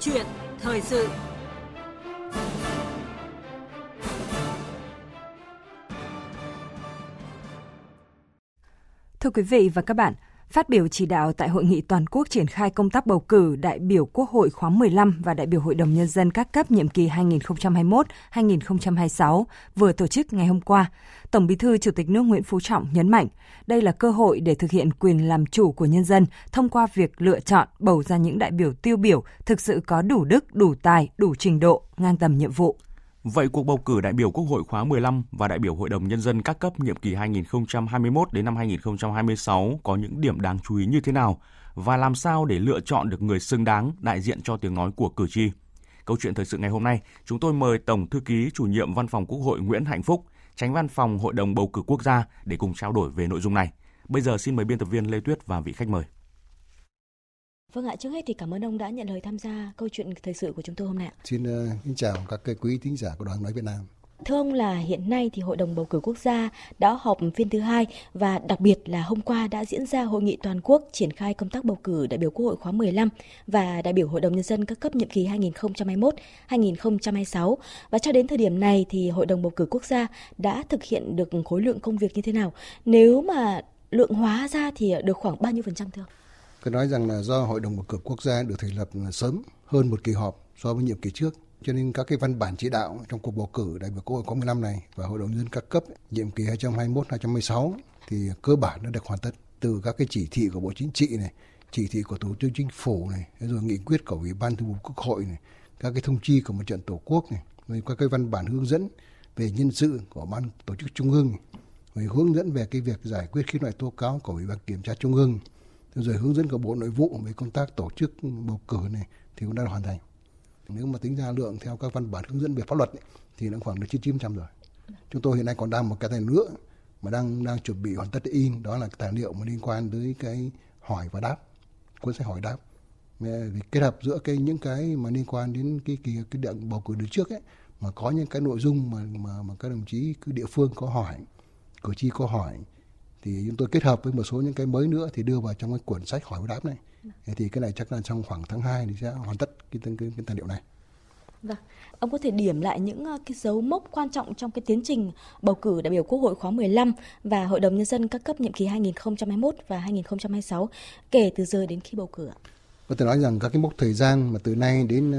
chuyện thời sự. Thưa quý vị và các bạn, Phát biểu chỉ đạo tại hội nghị toàn quốc triển khai công tác bầu cử đại biểu Quốc hội khóa 15 và đại biểu Hội đồng Nhân dân các cấp nhiệm kỳ 2021-2026 vừa tổ chức ngày hôm qua, Tổng bí thư Chủ tịch nước Nguyễn Phú Trọng nhấn mạnh đây là cơ hội để thực hiện quyền làm chủ của nhân dân thông qua việc lựa chọn bầu ra những đại biểu tiêu biểu thực sự có đủ đức, đủ tài, đủ trình độ, ngang tầm nhiệm vụ. Vậy cuộc bầu cử đại biểu Quốc hội khóa 15 và đại biểu Hội đồng Nhân dân các cấp nhiệm kỳ 2021 đến năm 2026 có những điểm đáng chú ý như thế nào và làm sao để lựa chọn được người xứng đáng đại diện cho tiếng nói của cử tri? Câu chuyện thời sự ngày hôm nay, chúng tôi mời Tổng Thư ký Chủ nhiệm Văn phòng Quốc hội Nguyễn Hạnh Phúc, Tránh Văn phòng Hội đồng Bầu cử Quốc gia để cùng trao đổi về nội dung này. Bây giờ xin mời biên tập viên Lê Tuyết và vị khách mời. Vâng ạ, trước hết thì cảm ơn ông đã nhận lời tham gia câu chuyện thời sự của chúng tôi hôm nay. Xin uh, kính chào các quý thính giả của Đoàn nói Việt Nam. Thưa ông là hiện nay thì Hội đồng bầu cử quốc gia đã họp phiên thứ hai và đặc biệt là hôm qua đã diễn ra hội nghị toàn quốc triển khai công tác bầu cử đại biểu Quốc hội khóa 15 và đại biểu Hội đồng nhân dân các cấp nhiệm kỳ 2021-2026 và cho đến thời điểm này thì Hội đồng bầu cử quốc gia đã thực hiện được khối lượng công việc như thế nào? Nếu mà lượng hóa ra thì được khoảng bao nhiêu phần trăm thưa ông? Tôi nói rằng là do Hội đồng bầu cử quốc gia được thành lập sớm hơn một kỳ họp so với nhiệm kỳ trước, cho nên các cái văn bản chỉ đạo trong cuộc bầu cử đại biểu Quốc hội khóa 15 này và Hội đồng nhân dân các cấp nhiệm kỳ 2021-2016 thì cơ bản đã được hoàn tất từ các cái chỉ thị của Bộ Chính trị này, chỉ thị của Thủ tướng Chính phủ này, rồi nghị quyết của Ủy ban Thường vụ Quốc hội này, các cái thông chi của mặt trận Tổ quốc này, rồi các cái văn bản hướng dẫn về nhân sự của ban tổ chức trung ương rồi hướng dẫn về cái việc giải quyết khiếu nại tố cáo của Ủy ban kiểm tra trung ương rồi hướng dẫn của Bộ Nội vụ về công tác tổ chức bầu cử này thì cũng đã hoàn thành. Nếu mà tính ra lượng theo các văn bản hướng dẫn về pháp luật ấy, thì nó khoảng được 99% rồi. Chúng tôi hiện nay còn đang một cái tài nữa mà đang đang chuẩn bị hoàn tất in đó là tài liệu mà liên quan tới cái hỏi và đáp cuốn sách hỏi đáp vì kết hợp giữa cái những cái mà liên quan đến cái kỳ cái điện bầu cử đợt trước ấy mà có những cái nội dung mà mà mà các đồng chí cứ địa phương có hỏi cử tri có hỏi thì chúng tôi kết hợp với một số những cái mới nữa thì đưa vào trong cái cuốn sách hỏi đáp này thế thì cái này chắc là trong khoảng tháng 2 thì sẽ hoàn tất cái, cái, cái, cái tài liệu này Vâng. Ông có thể điểm lại những ờ, cái dấu mốc quan trọng trong cái tiến trình bầu cử đại biểu Quốc hội khóa 15 và Hội đồng Nhân dân các cấp nhiệm kỳ 2021 và 2026 kể từ giờ đến khi bầu cử? Có thể nói rằng các cái mốc thời gian mà từ nay đến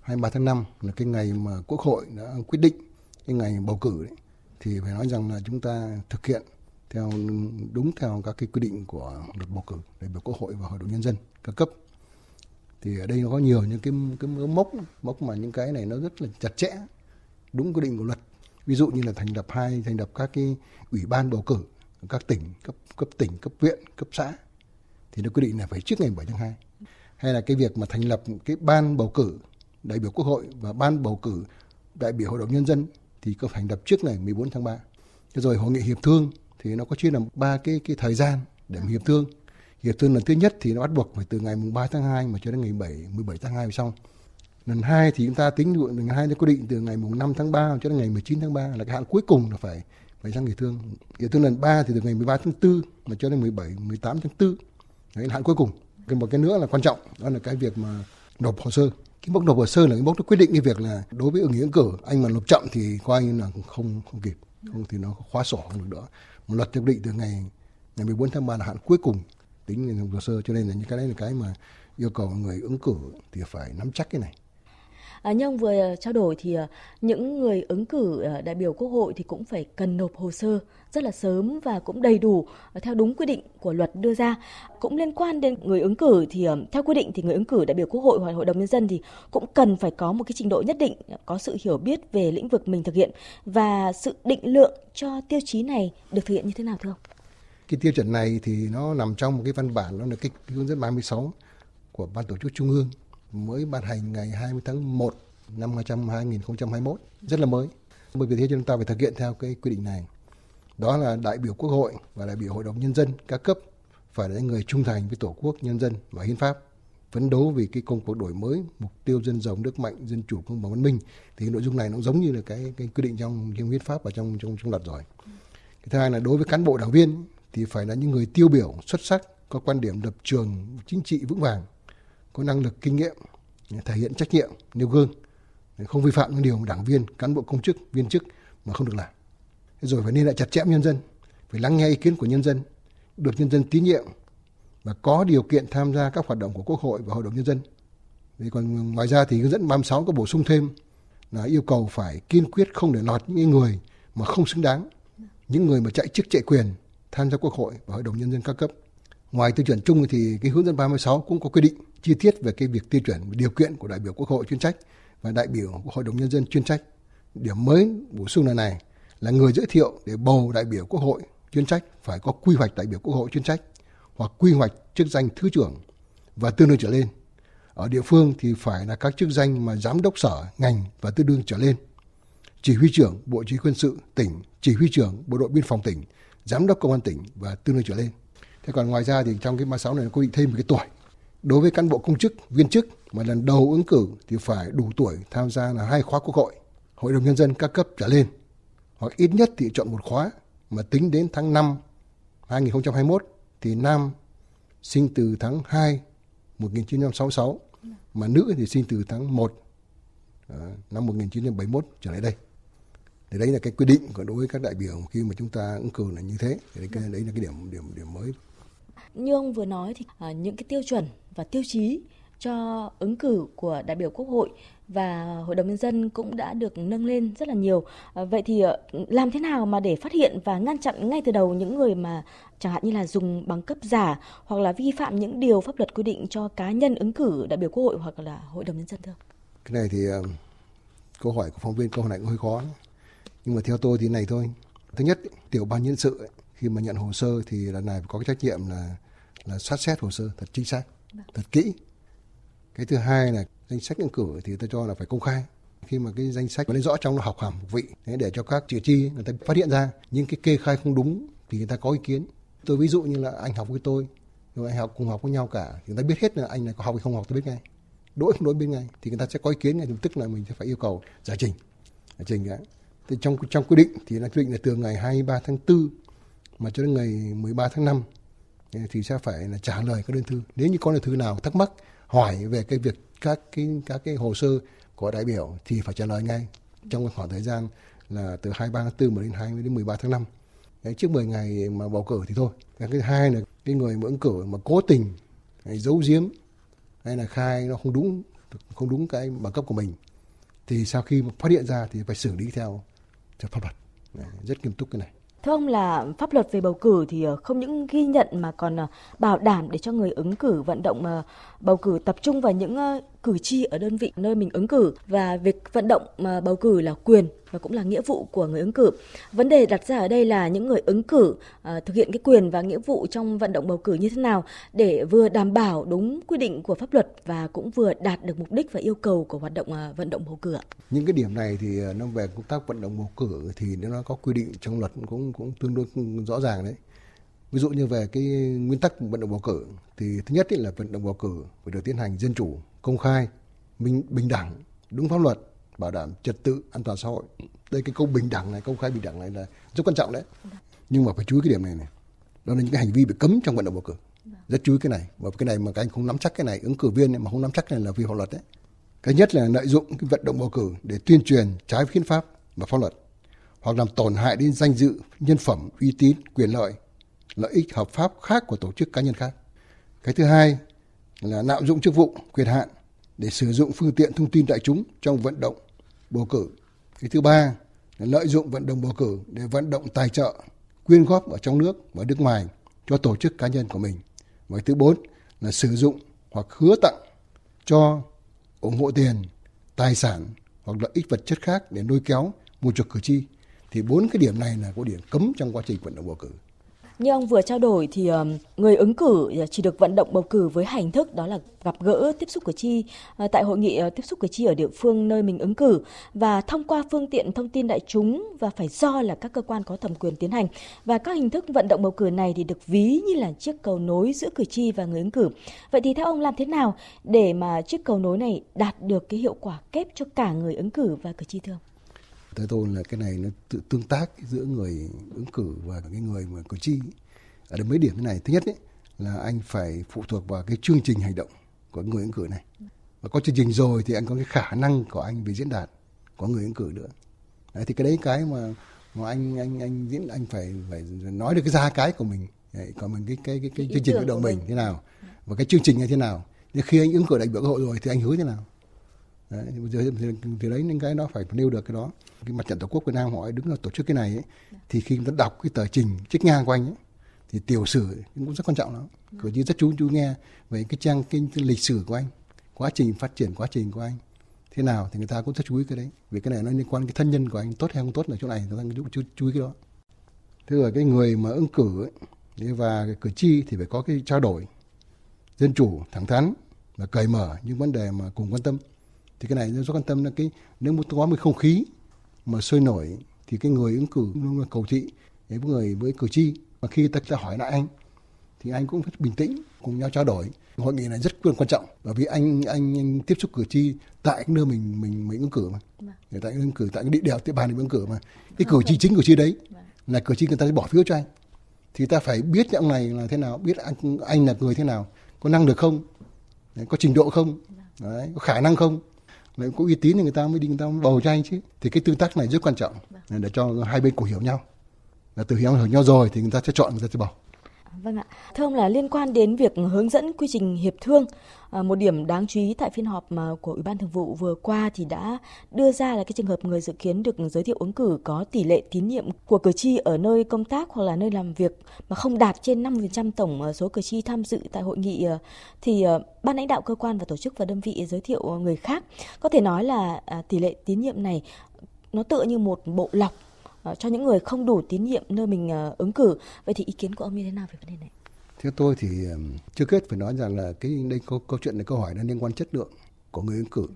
23 ờ, tháng 5 là cái ngày mà Quốc hội đã quyết định cái ngày bầu cử đấy, thì phải nói rằng là chúng ta thực hiện theo, đúng theo các cái quy định của luật bầu cử, đại biểu quốc hội và hội đồng nhân dân các cấp. Thì ở đây nó có nhiều những cái cái mốc mốc mà những cái này nó rất là chặt chẽ, đúng quy định của luật. Ví dụ như là thành lập hai, thành lập các cái ủy ban bầu cử các tỉnh, cấp cấp tỉnh, cấp huyện, cấp xã, thì nó quy định là phải trước ngày 7 tháng 2 hay là cái việc mà thành lập cái ban bầu cử đại biểu quốc hội và ban bầu cử đại biểu hội đồng nhân dân thì có thành lập trước ngày 14 tháng 3 rồi hội nghị hiệp thương thì nó có chia làm ba cái cái thời gian để mà hiệp thương. Hiệp thương lần thứ nhất thì nó bắt buộc phải từ ngày mùng 3 tháng 2 mà cho đến ngày 7 17 tháng 2 xong. Lần hai thì chúng ta tính lượng lần hai nó quy định từ ngày mùng 5 tháng 3 cho đến ngày 19 tháng 3 là cái hạn cuối cùng là phải phải sang hiệp thương. Hiệp thương lần 3 thì từ ngày 13 tháng 4 mà cho đến 17 18 tháng 4 đấy là hạn cuối cùng. Cái một cái nữa là quan trọng, đó là cái việc mà nộp hồ sơ. Cái mức nộp hồ sơ là cái mức nó quyết định cái việc là đối với ứng ứng cử, anh mà nộp chậm thì coi như là không không kịp, không thì nó khóa sổ không được nữa một luật hiệp định từ ngày ngày 14 tháng 3 là hạn cuối cùng tính nộp hồ sơ. Cho nên là những cái đấy là cái mà yêu cầu người ứng cử thì phải nắm chắc cái này. À, như ông vừa ờ, trao đổi thì ờ, những người ứng cử đại biểu quốc hội thì cũng phải cần nộp hồ sơ rất là sớm và cũng đầy đủ theo đúng quy định của luật đưa ra. Cũng liên quan đến người ứng cử thì theo quy định thì người ứng cử đại biểu quốc hội hoặc hội đồng nhân dân thì cũng cần phải có một cái trình độ nhất định, có sự hiểu biết về lĩnh vực mình thực hiện và sự định lượng cho tiêu chí này được thực hiện như thế nào thưa ông? Cái tiêu chuẩn này thì nó nằm trong một cái văn bản nó là cái hướng dẫn 36 của ban tổ chức trung ương mới ban hành ngày 20 tháng 1 năm 2021 rất là mới. Bởi vì thế chúng ta phải thực hiện theo cái quy định này. Đó là đại biểu quốc hội và đại biểu hội đồng nhân dân các cấp phải là những người trung thành với tổ quốc, nhân dân và hiến pháp, phấn đấu vì cái công cuộc đổi mới, mục tiêu dân giàu, nước mạnh, dân chủ, công bằng, văn minh. Thì nội dung này nó giống như là cái cái quy định trong trong hiến pháp và trong trong trong luật rồi. Cái thứ hai là đối với cán bộ đảng viên thì phải là những người tiêu biểu, xuất sắc, có quan điểm lập trường chính trị vững vàng có năng lực kinh nghiệm thể hiện trách nhiệm, nêu gương, không vi phạm những điều đảng viên, cán bộ công chức, viên chức mà không được làm. Rồi phải nên lại chặt chẽ nhân dân, phải lắng nghe ý kiến của nhân dân, được nhân dân tín nhiệm và có điều kiện tham gia các hoạt động của Quốc hội và Hội đồng Nhân dân. Vì còn ngoài ra thì hướng dẫn 36 có bổ sung thêm là yêu cầu phải kiên quyết không để lọt những người mà không xứng đáng, những người mà chạy chức chạy quyền tham gia Quốc hội và Hội đồng Nhân dân các cấp. Ngoài tiêu chuẩn chung thì cái hướng dẫn 36 cũng có quy định chi tiết về cái việc tiêu chuẩn điều kiện của đại biểu Quốc hội chuyên trách và đại biểu của Hội đồng Nhân dân chuyên trách. Điểm mới bổ sung lần này là người giới thiệu để bầu đại biểu Quốc hội chuyên trách phải có quy hoạch đại biểu Quốc hội chuyên trách hoặc quy hoạch chức danh thứ trưởng và tương đương trở lên. Ở địa phương thì phải là các chức danh mà giám đốc sở, ngành và tương đương trở lên. Chỉ huy trưởng Bộ Chỉ huy quân sự tỉnh, chỉ huy trưởng Bộ đội biên phòng tỉnh, giám đốc công an tỉnh và tương đương trở lên. Thế còn ngoài ra thì trong cái 36 này nó quy định thêm một cái tuổi. Đối với cán bộ công chức, viên chức mà lần đầu ứng cử thì phải đủ tuổi tham gia là hai khóa quốc hội, hội đồng nhân dân các cấp trở lên. Hoặc ít nhất thì chọn một khóa mà tính đến tháng 5 2021 thì nam sinh từ tháng 2 1966 mà nữ thì sinh từ tháng 1 à, năm 1971 trở lại đây. Thì đấy là cái quy định của đối với các đại biểu khi mà chúng ta ứng cử là như thế. Thì đấy, cái, đấy là cái điểm điểm điểm mới. Như ông vừa nói thì à, những cái tiêu chuẩn và tiêu chí cho ứng cử của đại biểu Quốc hội và Hội đồng Nhân dân cũng đã được nâng lên rất là nhiều. À, vậy thì à, làm thế nào mà để phát hiện và ngăn chặn ngay từ đầu những người mà chẳng hạn như là dùng bằng cấp giả hoặc là vi phạm những điều pháp luật quy định cho cá nhân ứng cử đại biểu Quốc hội hoặc là Hội đồng Nhân dân thưa Cái này thì à, câu hỏi của phóng viên câu hỏi này cũng hơi khó. Nhưng mà theo tôi thì này thôi. Thứ nhất, tiểu ban nhân sự ấy, khi mà nhận hồ sơ thì lần này có cái trách nhiệm là là sát xét hồ sơ thật chính xác, thật kỹ. Cái thứ hai là danh sách ứng cử thì tôi cho là phải công khai. Khi mà cái danh sách lên rõ trong nó học hàm vị để cho các cử tri người ta phát hiện ra những cái kê khai không đúng thì người ta có ý kiến. Tôi ví dụ như là anh học với tôi rồi anh học cùng học với nhau cả thì người ta biết hết là anh này có học hay không học tôi biết ngay. Đối không đối biết ngay thì người ta sẽ có ý kiến ngay lập tức là mình sẽ phải yêu cầu giải trình. Giải trình đã thì trong trong quy định thì là quy định là từ ngày 23 tháng 4 mà cho đến ngày 13 tháng 5 ờ, thì sẽ phải là trả lời các đơn thư nếu như có đơn thư nào thắc mắc hỏi về cái việc các cái các cái hồ sơ của đại biểu thì phải trả lời ngay trong khoảng thời gian là từ 23 tháng 4 đến 20 đến 13 tháng 5 Đấy, trước 10 ngày mà bầu cử thì thôi. Cái thứ hai là cái người mà ứng cử mà cố tình hay giấu giếm hay là khai nó không đúng không đúng cái bằng cấp của mình thì sau khi phát hiện ra thì phải xử lý theo theo pháp luật. Đấy, rất nghiêm túc cái này. Thưa ông là pháp luật về bầu cử thì ờ, không những ghi nhận mà còn ờ, bảo đảm để cho người ứng cử vận động ờ, bầu cử tập trung vào những cử tri ở đơn vị nơi mình ứng cử và việc vận động mà bầu cử là quyền và cũng là nghĩa vụ của người ứng cử. Vấn đề đặt ra ở đây là những người ứng cử uh, thực hiện cái quyền và nghĩa vụ trong vận động bầu cử như thế nào để vừa đảm bảo đúng quy định của pháp luật và cũng vừa đạt được mục đích và yêu cầu của hoạt động uh, vận động bầu cử. Những cái điểm này thì à, nó về công tác vận động bầu cử thì nó có quy định trong luật cũng cũng tương đối rõ ràng đấy. Ví dụ như về cái nguyên tắc vận động bầu cử thì thứ nhất là vận động bầu cử phải được tiến hành dân chủ, công khai, minh bình đẳng, đúng pháp luật, bảo đảm trật tự an toàn xã hội. Đây cái câu bình đẳng này, công khai bình đẳng này là rất quan trọng đấy. Nhưng mà phải chú ý cái điểm này này. Đó là những cái hành vi bị cấm trong vận động bầu cử. Rất chú ý cái này. Và cái này mà các anh không nắm chắc cái này, ứng cử viên này mà không nắm chắc cái này là vi pháp luật đấy. Cái nhất là lợi dụng cái vận động bầu cử để tuyên truyền trái với hiến pháp và pháp luật hoặc làm tổn hại đến danh dự, nhân phẩm, uy tín, quyền lợi, lợi ích hợp pháp khác của tổ chức cá nhân khác. Cái thứ hai là lạm dụng chức vụ, quyền hạn để sử dụng phương tiện thông tin đại chúng trong vận động bầu cử. Cái thứ ba là lợi dụng vận động bầu cử để vận động tài trợ, quyên góp ở trong nước và nước ngoài cho tổ chức cá nhân của mình. Và thứ bốn là sử dụng hoặc hứa tặng cho ủng hộ tiền, tài sản hoặc lợi ích vật chất khác để nuôi kéo một chuộc cử tri. Thì bốn cái điểm này là có điểm cấm trong quá trình vận động bầu cử. Như ông vừa trao đổi thì ờ, người ứng cử ờ, chỉ được vận động bầu cử với hình thức, đó là gặp gỡ, tiếp xúc cử tri ờ, tại hội nghị tiếp xúc cử tri ở địa phương nơi mình ứng cử và thông qua phương tiện thông tin đại chúng và phải do là các cơ quan có thẩm quyền tiến hành. Và các hình thức vận động bầu cử này thì được ví như là chiếc cầu nối giữa cử tri và người ứng cử. Vậy thì theo ông làm thế nào để mà chiếc cầu nối này đạt được cái hiệu quả kép cho cả người ứng cử và cử tri thưa ông? Theo tôi là cái này nó tự tương tác giữa người ứng cử và cái người mà cử tri. Ở đây mấy điểm thế này. Thứ nhất ấy, là anh phải phụ thuộc vào cái chương trình hành động của người ứng cử này. Và có chương trình rồi thì anh có cái khả năng của anh về diễn đạt có người ứng cử nữa. Đấy, thì cái đấy cái mà mà anh anh anh diễn anh phải phải nói được cái ra cái của mình. Đấy, còn mình cái cái cái, cái, cái chương trình vận động mình. thế nào và cái chương trình như thế nào. Nhưng khi anh ứng cử đại biểu quốc hội rồi thì anh hứa thế nào đấy, thì, thì, thì đấy những cái nó phải nêu được cái đó. Cái mặt trận tổ quốc việt nam họ đứng là tổ chức cái này ấy, thì khi người ta đọc cái tờ trình trích ngang của anh ấy, thì tiểu sử cũng rất quan trọng lắm. Cử tri rất chú chú nghe về cái trang kinh lịch sử của anh quá trình phát triển quá trình của anh. Thế nào thì người ta cũng rất chú ý cái đấy. Vì cái này nó liên quan cái thân nhân của anh tốt hay không tốt ở chỗ này người ta cũng chú, chú ý cái đó. Thế rồi cái người mà ứng cử ấy, và cái cử tri thì phải có cái trao đổi dân chủ thẳng thắn và cởi mở những vấn đề mà cùng quan tâm thì cái này rất quan tâm là cái nếu muốn có một không khí mà sôi nổi thì cái người ứng cử luôn là cầu thị với người với cử tri. Và khi ta, ta hỏi lại anh thì anh cũng rất bình tĩnh cùng nhau trao đổi. Hội nghị này rất quan trọng bởi vì anh anh, anh tiếp xúc cử tri tại cái nơi mình mình mình ứng cử mà. Vâng. tại ứng cử tại cái địa điểm địa bàn mình ứng cử mà. Cái cử tri chính cử tri đấy vâng. là cử tri người ta bỏ phiếu cho anh. Thì ta phải biết ông này là thế nào biết anh anh là người thế nào có năng lực không có trình độ không vâng. đấy, có khả năng không lại có uy tín thì người ta mới đi người ta mới bầu cho anh chứ. Thì cái tương tác này rất quan trọng để cho hai bên cùng hiểu nhau. Là từ hiểu hiểu nhau rồi thì người ta sẽ chọn người ta sẽ bầu Vâng ạ. Thưa ông là liên quan đến việc hướng dẫn quy trình hiệp thương, à, một điểm đáng chú ý tại phiên họp mà của Ủy ban Thường vụ vừa qua thì đã đưa ra là cái trường hợp người dự kiến được giới thiệu ứng cử có tỷ lệ tín nhiệm của cử tri ở nơi công tác hoặc là nơi làm việc mà không đạt trên 50% tổng à, số cử tri tham dự tại hội nghị à, thì ban lãnh đạo cơ quan và tổ chức và đơn vị giới thiệu người khác. Có thể nói là tỷ lệ tín nhiệm này nó tựa như một bộ lọc cho những người không đủ tín nhiệm nơi mình ờ, ứng cử. Vậy thì ý kiến của ông như thế nào về vấn đề này? Theo tôi thì chưa kết phải nói rằng là cái đây câu, câu chuyện này câu hỏi nó liên quan chất lượng của người ứng cử.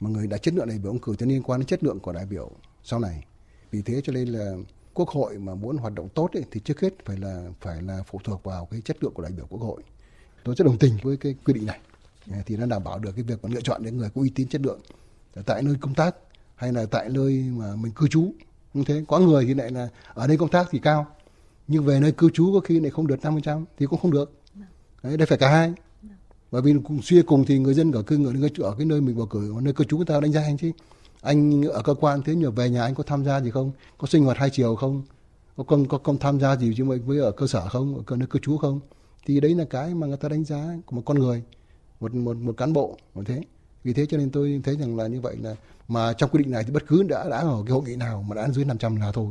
Mà người đã chất lượng này biểu ứng cử thì liên quan đến chất lượng của đại biểu sau này. Vì thế cho nên là quốc hội mà muốn hoạt động tốt ấy, thì trước hết phải là phải là phụ thuộc vào cái chất lượng của đại biểu quốc hội. Tôi rất đồng tình với cái quy định này. Thì nó đảm bảo được cái việc mà lựa chọn những người có uy tín chất lượng tại nơi công tác hay là tại nơi mà mình cư trú như thế có người thì lại là ở đây công tác thì cao nhưng về nơi cư trú có khi lại không được 50% thì cũng không được. Đấy đây phải cả hai. Bởi vì cùng suy cùng thì người dân ở cư ở, ở cái nơi mình bầu cử nơi cư trú người ta đánh giá anh chứ. Anh ở cơ quan thế nhưng về nhà anh có tham gia gì không? Có sinh hoạt hai chiều không? Có công có công tham gia gì chứ với ở cơ sở không? Ở nơi cư trú không? Thì đấy là cái mà người ta đánh giá của một con người một một một cán bộ như thế. Vì thế cho nên tôi thấy rằng là như vậy là mà trong quy định này thì bất cứ đã đã ở cái hội nghị nào mà đã dưới 500 là thôi.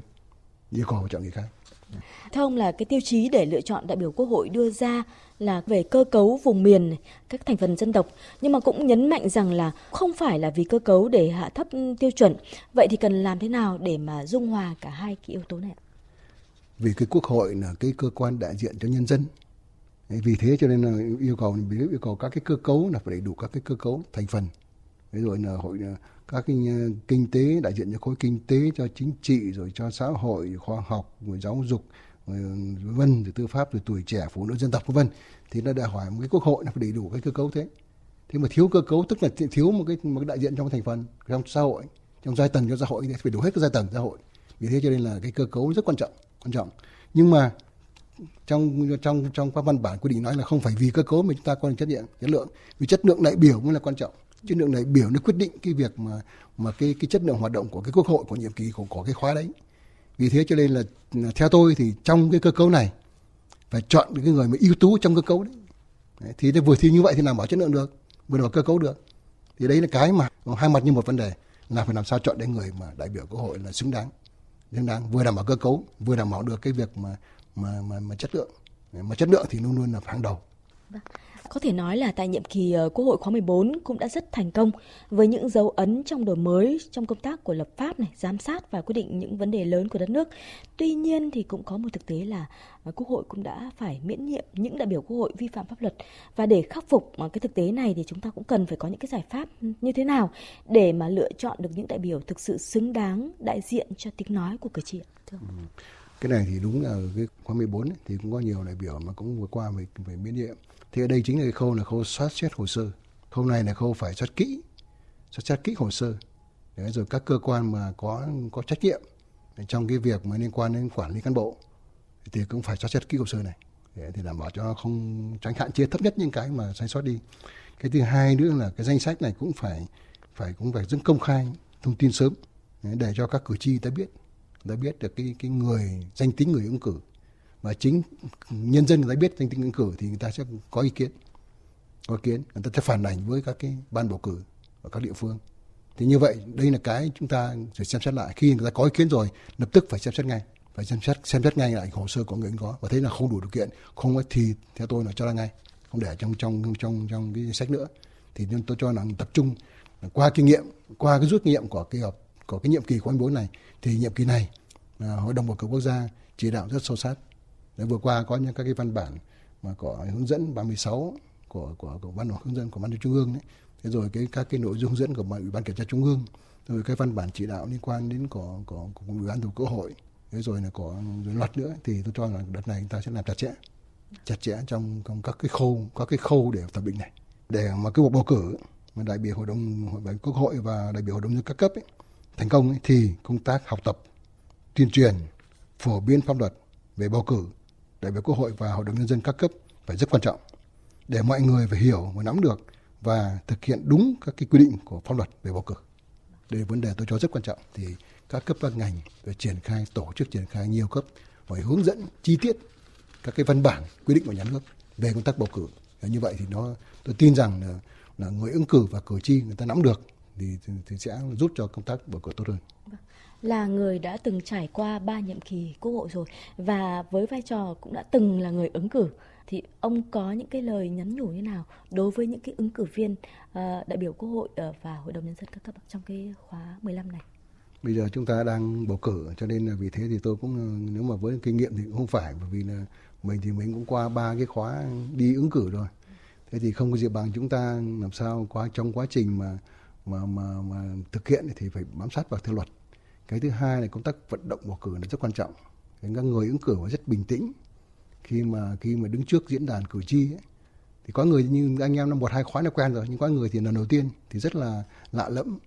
Yêu cầu chọn người khác. Theo ông là cái tiêu chí để lựa chọn đại biểu quốc hội đưa ra là về cơ cấu vùng miền các thành phần dân tộc. Nhưng mà cũng nhấn mạnh rằng là không phải là vì cơ cấu để hạ thấp tiêu chuẩn. Vậy thì cần làm thế nào để mà dung hòa cả hai cái yếu tố này vì cái quốc hội là cái cơ quan đại diện cho nhân dân. Vì thế cho nên là yêu cầu yêu cầu các cái cơ cấu là phải đầy đủ các cái cơ cấu thành phần rồi là hội à, các cái à, kinh tế, đại diện cho khối kinh tế, cho chính trị, rồi cho xã hội, khoa học, rồi giáo dục, rồi ừ, vân rồi tư pháp, rồi tuổi trẻ, phụ nữ, dân tộc, vân thì nó đòi hỏi một cái quốc hội nó phải đầy đủ cái cơ cấu thế. Thế mà thiếu cơ cấu, tức là thiếu một cái một cái đại diện trong thành phần, trong xã hội, trong giai tầng cho xã hội thì phải đủ hết các giai tầng xã hội. Vì thế cho nên là cái cơ cấu rất quan trọng quan trọng. Nhưng mà trong trong trong các văn bản quy định nói là không phải vì cơ cấu mà chúng ta quan chất lượng chất lượng. Vì chất lượng đại biểu mới là quan trọng chất lượng đại biểu nó quyết định cái việc mà mà cái cái chất lượng hoạt động của cái quốc hội của nhiệm kỳ của, của cái khóa đấy. Vì thế cho nên là theo tôi thì trong cái cơ cấu này phải chọn cái người mà ưu tú trong cơ cấu đấy, đấy thì vừa thi như vậy thì làm bảo chất lượng được vừa đảm bảo cơ cấu được. Thì đấy là cái mà hai mặt như một vấn đề là phải làm sao chọn đến người mà đại biểu quốc hội là xứng đáng xứng đáng vừa đảm bảo cơ cấu vừa đảm bảo được cái việc mà mà mà, mà chất lượng. Mà chất lượng thì luôn luôn là hàng đầu. Vâng. Có thể nói là tại nhiệm kỳ ờ, Quốc hội khóa 14 cũng đã rất thành công với những dấu ấn trong đổi mới trong công tác của lập pháp này, giám sát và quyết định những vấn đề lớn của đất nước. Tuy nhiên thì cũng có một thực tế là ờ, Quốc hội cũng đã phải miễn nhiệm những đại biểu Quốc hội vi phạm pháp luật và để khắc phục ờ, cái thực tế này thì chúng ta cũng cần phải có những cái giải pháp như thế nào để mà lựa chọn được những đại biểu thực sự xứng đáng đại diện cho tiếng nói của cử tri. Thưa. Ừ cái này thì đúng là cái khóa 14 ấy, thì cũng có nhiều đại biểu mà cũng vừa qua về, về miễn nhiệm thì ở đây chính là cái khâu là khâu soát xét hồ sơ. Khâu này là khâu phải soát kỹ soát xét kỹ hồ sơ. Đấy, rồi các cơ quan mà có có trách nhiệm. Trong cái việc mà liên quan đến quản lý cán bộ thì cũng phải soát xét kỹ hồ sơ này. Để thì đảm bảo cho không tránh hạn chế thấp nhất những cái mà sai sót đi. Cái thứ hai nữa là cái danh sách này cũng phải phải cũng phải rất công khai thông tin sớm. Để cho các cử tri ta biết ta biết được cái cái người, danh tính người ứng cử. Và chính nhân dân người ta biết danh tính ứng cử thì người ta sẽ có ý kiến. Có ý kiến, người ta sẽ phản ảnh với các cái ban bầu cử ở các địa phương. Thì như vậy, đây là cái chúng ta phải xem xét lại. Khi người ta có ý kiến rồi, lập tức phải xem xét ngay. Phải xem xét xem xét ngay lại hồ sơ của người ứng có và thấy là không đủ điều kiện. Không có thì theo tôi là cho ra ngay. Không để trong trong trong trong cái sách nữa. Thì nên tôi cho là tập trung qua kinh nghiệm, qua cái rút kinh nghiệm của kỳ họp của cái nhiệm kỳ của anh bốn này thì nhiệm kỳ này à, hội đồng bầu cử quốc gia chỉ đạo rất sâu sát. Để vừa qua có những các cái văn bản mà có hướng dẫn 36 của của của ban hướng dẫn của ban trung ương đấy. Thế rồi cái các cái nội dung hướng dẫn của ủy ban kiểm tra trung ương rồi cái văn bản chỉ đạo liên quan đến của của, của ủy ban thường quốc hội. Thế rồi là có luật nữa thì tôi cho là đợt này chúng ta sẽ làm chặt chẽ chặt chẽ trong, trong các cái khâu các cái khâu để thẩm định này. Để mà cái cuộc bầu cử mà đại biểu hội đồng hội đồng quốc hội và đại biểu hội đồng nhân các cấp ấy, thành công thì công tác học tập tuyên truyền phổ biến pháp luật về bầu cử đại biểu quốc hội và hội đồng nhân dân các cấp phải rất quan trọng để mọi người phải hiểu và nắm được và thực hiện đúng các cái quy định của pháp luật về bầu cử. Đây là vấn đề tôi cho rất quan trọng thì các cấp các ngành phải triển khai tổ chức triển khai nhiều cấp phải hướng dẫn chi tiết các cái văn bản quy định của nhà nước về công tác bầu cử. Như vậy thì nó tôi tin rằng là, là người ứng cử và cử tri người ta nắm được thì, thì, sẽ giúp cho công tác bầu cử tốt hơn vâng. là người đã từng trải qua ba nhiệm kỳ quốc hội rồi và với vai trò cũng đã từng là người ứng cử thì ông có những cái lời nhắn nhủ như nào đối với những cái ứng cử viên uh, đại biểu quốc hội uh, và hội đồng nhân dân các cấp trong cái khóa 15 này bây giờ chúng ta đang bầu cử cho nên là vì thế thì tôi cũng nếu mà với kinh nghiệm thì cũng không phải bởi vì là mình thì mình cũng qua ba cái khóa đi ứng cử rồi thế thì không có gì bằng chúng ta làm sao qua trong quá trình mà mà mà mà thực hiện thì phải bám sát vào theo luật. Cái thứ hai là công tác vận động bầu cử là rất quan trọng. Các người ứng cử phải rất bình tĩnh. Khi mà khi mà đứng trước diễn đàn cử tri ấy, thì có người như anh em năm một hai khóa đã quen rồi nhưng có người thì lần đầu tiên thì rất là lạ lẫm.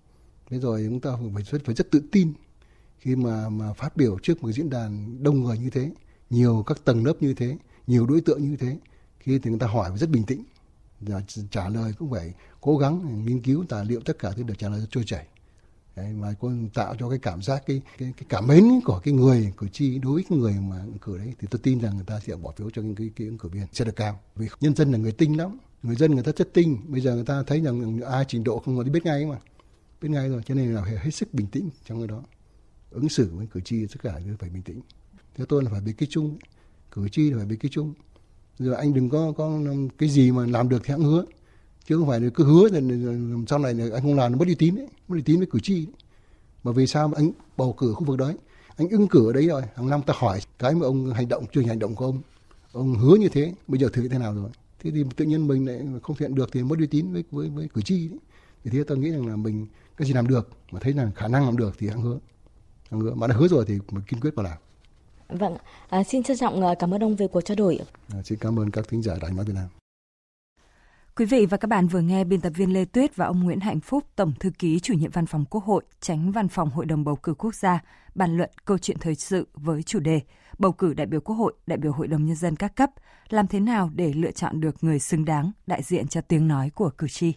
Thế rồi chúng ta phải rất phải rất tự tin khi mà mà phát biểu trước một diễn đàn đông người như thế nhiều các tầng lớp như thế nhiều đối tượng như thế khi thì người ta hỏi phải rất bình tĩnh và trả lời cũng phải cố gắng nghiên cứu tài liệu tất cả thì được trả lời trôi chảy. Đấy, mà cô tạo cho cái cảm giác cái, cái cái cảm mến của cái người cử tri đối với cái người mà ứng cử đấy thì tôi tin rằng người ta sẽ bỏ phiếu cho cái, cái, cái ứng cử viên sẽ được cao. Vì nhân dân là người tinh lắm. Người dân người ta rất tinh. Bây giờ người ta thấy rằng ai trình độ không có biết ngay mà. Biết ngay rồi cho nên là hết sức bình tĩnh trong cái đó. Ứng xử với cử tri tất cả phải bình tĩnh. Theo tôi là phải biết cái chung. Cử tri là phải biết cái chung rồi anh đừng có có cái gì mà làm được thì hãng hứa. Chứ không phải là cứ hứa thì sau này anh không làm nó mất uy tín đấy mất uy tín với cử tri đấy. mà vì sao anh bầu cử khu vực đấy? Anh ứng cử ở đấy rồi hàng năm ta hỏi cái mà ông hành động chưa hành động của ông. Ông hứa như thế bây giờ thử thế nào rồi? Thế thì tự nhiên mình lại không thực hiện được thì mất uy tín với với, với cử tri đấy. Thì thế tôi nghĩ rằng là mình cái gì làm được mà thấy là khả năng làm được thì hãng hứa. Hãng hứa mà đã hứa rồi thì mình kiên quyết vào làm. Vâng, à, xin trân trọng à, cảm ơn ông về cuộc trao đổi. À, xin cảm ơn các thính giả Đài Nói Việt Nam. Quý vị và các bạn vừa nghe biên tập viên Lê Tuyết và ông Nguyễn Hạnh Phúc, Tổng thư ký chủ nhiệm Văn phòng Quốc hội, tránh Văn phòng Hội đồng bầu cử quốc gia, bàn luận câu chuyện thời sự với chủ đề bầu cử đại biểu Quốc hội, đại biểu Hội đồng nhân dân các cấp, làm thế nào để lựa chọn được người xứng đáng đại diện cho tiếng nói của cử tri.